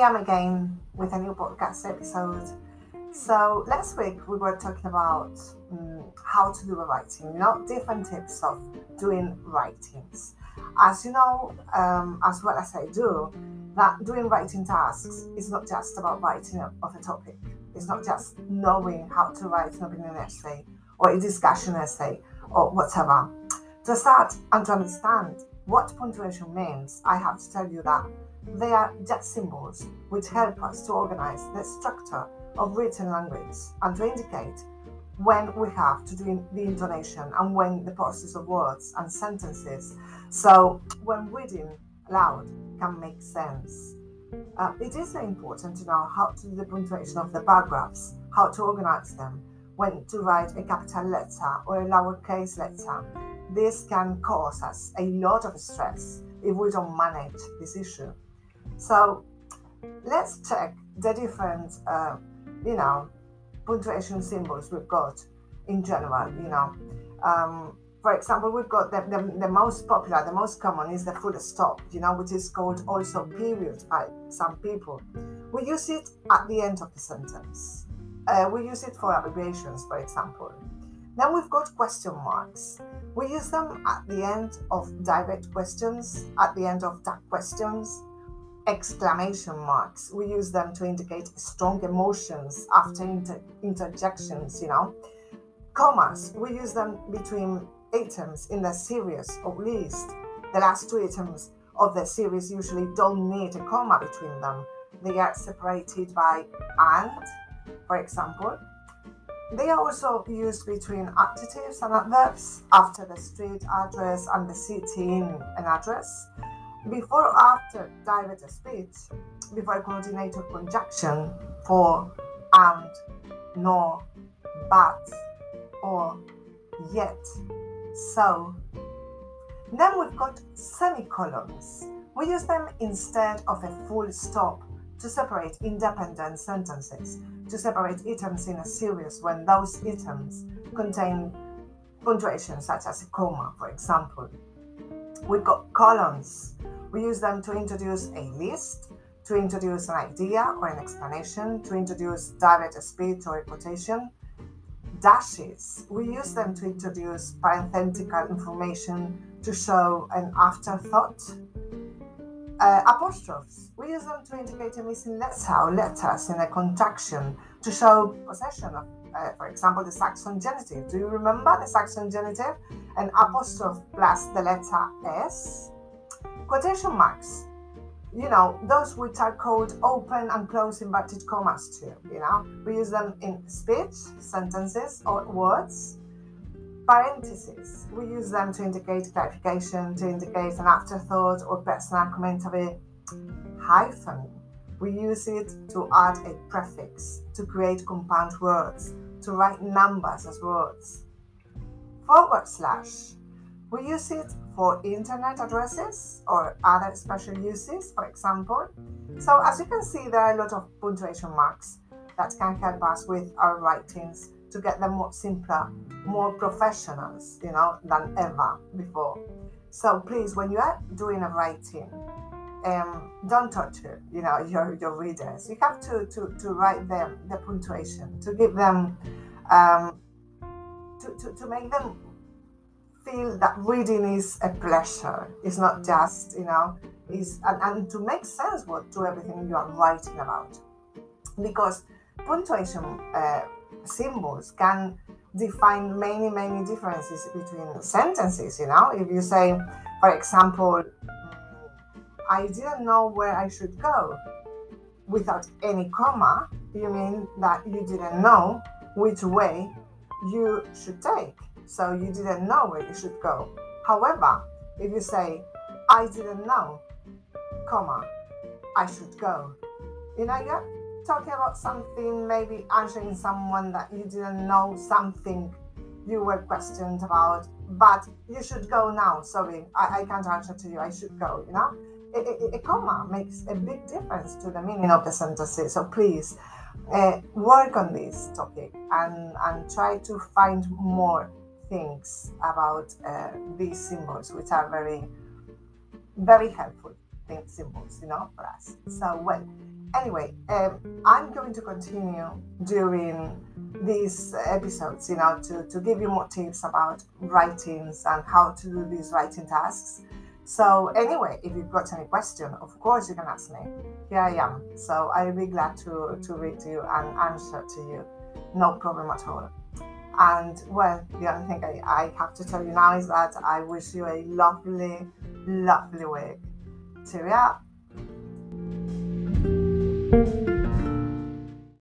am again with a new podcast episode. So last week we were talking about um, how to do a writing, know, different tips of doing writings. As you know, um, as well as I do, that doing writing tasks is not just about writing of a topic. It's not just knowing how to write an opinion essay or a discussion essay or whatever. To start and to understand what punctuation means, I have to tell you that they are just symbols which help us to organize the structure of written language and to indicate when we have to do the intonation and when the process of words and sentences. So when reading loud can make sense. Uh, it is important to know how to do the punctuation of the paragraphs, how to organize them, when to write a capital letter or a lowercase letter. This can cause us a lot of stress if we don't manage this issue. So let's check the different, uh, you know, punctuation symbols we've got in general, you know. Um, for example, we've got the, the, the, most popular, the most common is the full stop, you know, which is called also period by some people. We use it at the end of the sentence. Uh, we use it for abbreviations, for example. Then we've got question marks. We use them at the end of direct questions, at the end of tag questions, exclamation marks. We use them to indicate strong emotions after inter- interjections, you know. Commas, we use them between items in the series, or least the last two items of the series usually don't need a comma between them. They are separated by and, for example. They are also used between adjectives and adverbs after the street address and the city in an address before or after direct speech, before coordinated conjunction for and, nor, but, or, yet, so. Then we've got semicolons. We use them instead of a full stop to separate independent sentences, to separate items in a series when those items contain punctuation such as a comma, for example. We've got colons. We use them to introduce a list, to introduce an idea or an explanation, to introduce direct speech or quotation. Dashes. We use them to introduce parenthetical information to show an afterthought. Uh, apostrophes. We use them to indicate a missing letter or letters in a contraction to show possession of uh, for example, the Saxon genitive. Do you remember the Saxon genitive? An apostrophe plus the letter S. Quotation marks. You know, those which are called open and close inverted commas too. You know, we use them in speech, sentences, or words. Parentheses. We use them to indicate clarification, to indicate an afterthought or personal commentary. Hyphen we use it to add a prefix, to create compound words, to write numbers as words. Forward slash. We use it for internet addresses or other special uses, for example. So as you can see, there are a lot of punctuation marks that can help us with our writings to get them more simpler, more professionals, you know, than ever before. So please, when you are doing a writing, um, don't torture, you know, your, your readers. You have to, to, to write them the punctuation, to give them, um, to, to, to make them feel that reading is a pleasure. It's not just, you know, is and, and to make sense what to everything you are writing about. Because punctuation uh, symbols can define many, many differences between sentences, you know. If you say, for example, I didn't know where I should go. Without any comma, you mean that you didn't know which way you should take. So you didn't know where you should go. However, if you say, I didn't know, comma, I should go, you know, you're talking about something, maybe answering someone that you didn't know something you were questioned about, but you should go now. Sorry, I, I can't answer to you. I should go, you know? a, a, comma makes a big difference to the meaning of the sentences. So please uh, work on this topic and, and try to find more things about uh, these symbols, which are very, very helpful things, symbols, you know, for us. So, well, anyway, um, I'm going to continue doing these episodes, you know, to, to give you more tips about writings and how to do these writing tasks. So anyway, if you've got any question, of course you can ask me. Here I am. So I'll be glad to, to read to you and answer to you. No problem at all. And well, the only thing I, I have to tell you now is that I wish you a lovely, lovely week. Cheerio.